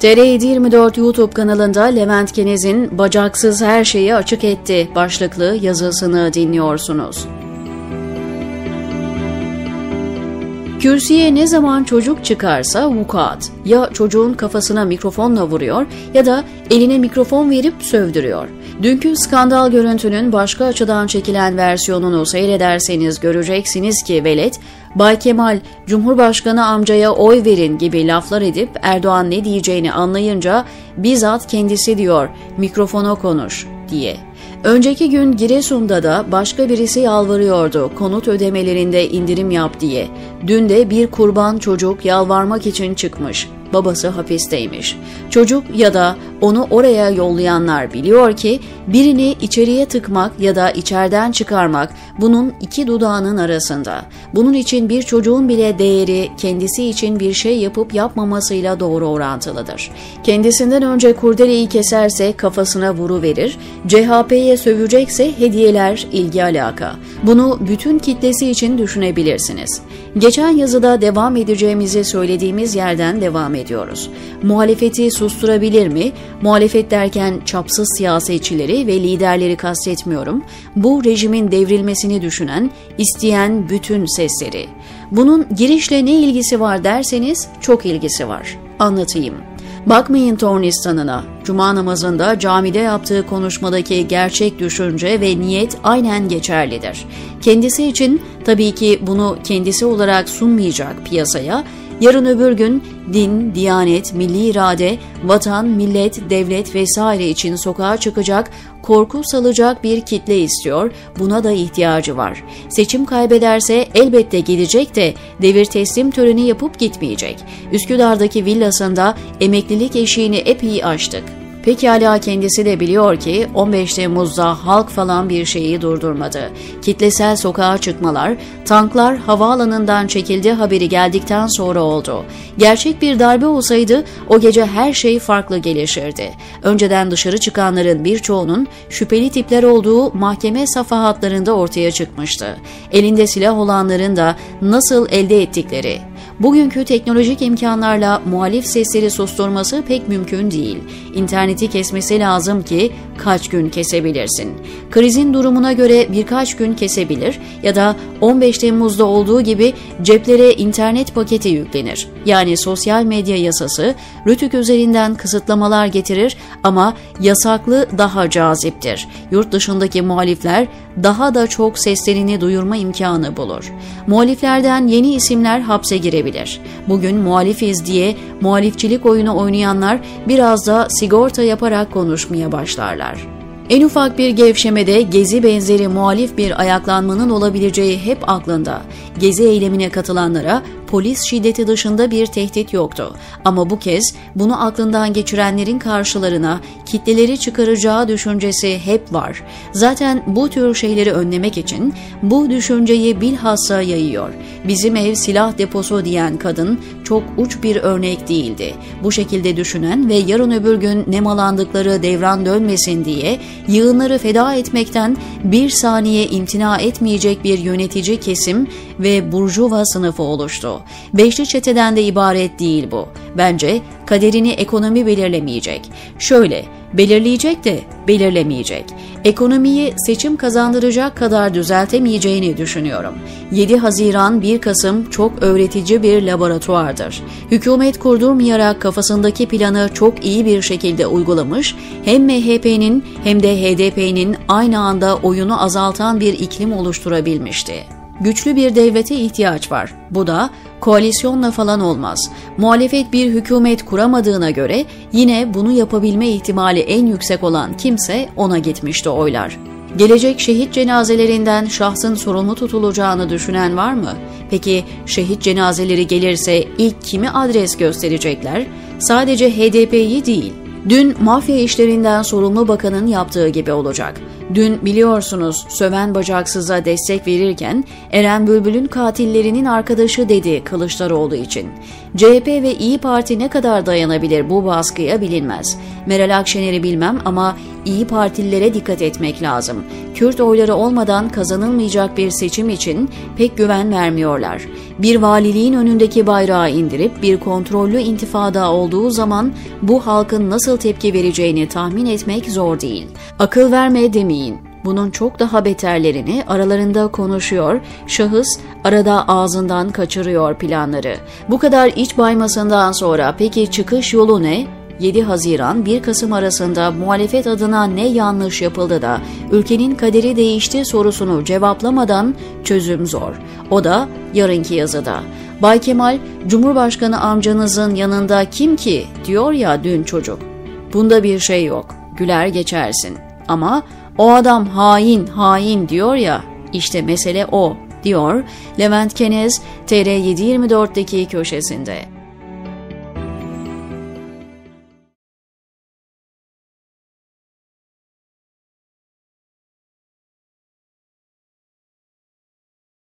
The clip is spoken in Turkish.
TR724 YouTube kanalında Levent Kenez'in Bacaksız Her Şeyi Açık Etti başlıklı yazısını dinliyorsunuz. Kürsüye ne zaman çocuk çıkarsa vukuat. Ya çocuğun kafasına mikrofonla vuruyor ya da eline mikrofon verip sövdürüyor. Dünkü skandal görüntünün başka açıdan çekilen versiyonunu seyrederseniz göreceksiniz ki velet, Bay Kemal, Cumhurbaşkanı amcaya oy verin gibi laflar edip Erdoğan ne diyeceğini anlayınca bizzat kendisi diyor, mikrofona konuş diye. Önceki gün Giresun'da da başka birisi yalvarıyordu konut ödemelerinde indirim yap diye. Dün de bir kurban çocuk yalvarmak için çıkmış. Babası hapisteymiş. Çocuk ya da onu oraya yollayanlar biliyor ki birini içeriye tıkmak ya da içeriden çıkarmak bunun iki dudağının arasında. Bunun için bir çocuğun bile değeri kendisi için bir şey yapıp yapmamasıyla doğru orantılıdır. Kendisinden önce kurdeleyi keserse kafasına vuru verir, CHP'ye sövecekse hediyeler, ilgi alaka. Bunu bütün kitlesi için düşünebilirsiniz. Geçen yazıda devam edeceğimizi söylediğimiz yerden devam ediyoruz. Muhalefeti susturabilir mi? Muhalefet derken çapsız siyasetçileri ve liderleri kastetmiyorum. Bu rejimin devrilmesini düşünen, isteyen bütün sesleri. Bunun girişle ne ilgisi var derseniz çok ilgisi var. Anlatayım. Bakmayın Tornistan'ına. Cuma namazında camide yaptığı konuşmadaki gerçek düşünce ve niyet aynen geçerlidir. Kendisi için tabii ki bunu kendisi olarak sunmayacak piyasaya, yarın öbür gün din, diyanet, milli irade, vatan, millet, devlet vesaire için sokağa çıkacak, korku salacak bir kitle istiyor. Buna da ihtiyacı var. Seçim kaybederse elbette gidecek de devir teslim töreni yapıp gitmeyecek. Üsküdar'daki villasında emeklilik eşiğini epey aştık. Pekala kendisi de biliyor ki 15 Temmuz'da halk falan bir şeyi durdurmadı. Kitlesel sokağa çıkmalar, tanklar havaalanından çekildi haberi geldikten sonra oldu. Gerçek bir darbe olsaydı o gece her şey farklı gelişirdi. Önceden dışarı çıkanların birçoğunun şüpheli tipler olduğu mahkeme safahatlarında ortaya çıkmıştı. Elinde silah olanların da nasıl elde ettikleri, Bugünkü teknolojik imkanlarla muhalif sesleri susturması pek mümkün değil. İnterneti kesmesi lazım ki kaç gün kesebilirsin. Krizin durumuna göre birkaç gün kesebilir ya da 15 Temmuz'da olduğu gibi ceplere internet paketi yüklenir. Yani sosyal medya yasası Rütük üzerinden kısıtlamalar getirir ama yasaklı daha caziptir. Yurt dışındaki muhalifler daha da çok seslerini duyurma imkanı bulur. Muhaliflerden yeni isimler hapse girebilir. Bugün muhalifiz diye muhalifçilik oyunu oynayanlar biraz da sigorta yaparak konuşmaya başlarlar. En ufak bir gevşemede gezi benzeri muhalif bir ayaklanmanın olabileceği hep aklında. Gezi eylemine katılanlara polis şiddeti dışında bir tehdit yoktu. Ama bu kez bunu aklından geçirenlerin karşılarına kitleleri çıkaracağı düşüncesi hep var. Zaten bu tür şeyleri önlemek için bu düşünceyi bilhassa yayıyor. Bizim ev silah deposu diyen kadın çok uç bir örnek değildi. Bu şekilde düşünen ve yarın öbür gün nemalandıkları devran dönmesin diye yığınları feda etmekten bir saniye imtina etmeyecek bir yönetici kesim ve burjuva sınıfı oluştu. Beşli çeteden de ibaret değil bu. Bence kaderini ekonomi belirlemeyecek. Şöyle, belirleyecek de belirlemeyecek. Ekonomiyi seçim kazandıracak kadar düzeltemeyeceğini düşünüyorum. 7 Haziran 1 Kasım çok öğretici bir laboratuvardır. Hükümet kurdurmayarak kafasındaki planı çok iyi bir şekilde uygulamış, hem MHP'nin hem de HDP'nin aynı anda oyunu azaltan bir iklim oluşturabilmişti güçlü bir devlete ihtiyaç var. Bu da koalisyonla falan olmaz. Muhalefet bir hükümet kuramadığına göre yine bunu yapabilme ihtimali en yüksek olan kimse ona gitmişti oylar. Gelecek şehit cenazelerinden şahsın sorumlu tutulacağını düşünen var mı? Peki şehit cenazeleri gelirse ilk kimi adres gösterecekler? Sadece HDP'yi değil, Dün mafya işlerinden sorumlu bakanın yaptığı gibi olacak. Dün biliyorsunuz söven bacaksıza destek verirken Eren Bülbül'ün katillerinin arkadaşı dedi Kılıçdaroğlu için. CHP ve İyi Parti ne kadar dayanabilir bu baskıya bilinmez. Meral Akşener'i bilmem ama İyi Partililere dikkat etmek lazım. Kürt oyları olmadan kazanılmayacak bir seçim için pek güven vermiyorlar. Bir valiliğin önündeki bayrağı indirip bir kontrollü intifada olduğu zaman bu halkın nasıl tepki vereceğini tahmin etmek zor değil. Akıl verme demeyin. Bunun çok daha beterlerini aralarında konuşuyor, şahıs arada ağzından kaçırıyor planları. Bu kadar iç baymasından sonra peki çıkış yolu ne? 7 Haziran 1 Kasım arasında muhalefet adına ne yanlış yapıldı da ülkenin kaderi değişti sorusunu cevaplamadan çözüm zor. O da yarınki yazıda. Bay Kemal, Cumhurbaşkanı amcanızın yanında kim ki diyor ya dün çocuk. Bunda bir şey yok. Güler geçersin. Ama o adam hain hain diyor ya işte mesele o diyor Levent Kenez TR724'deki köşesinde.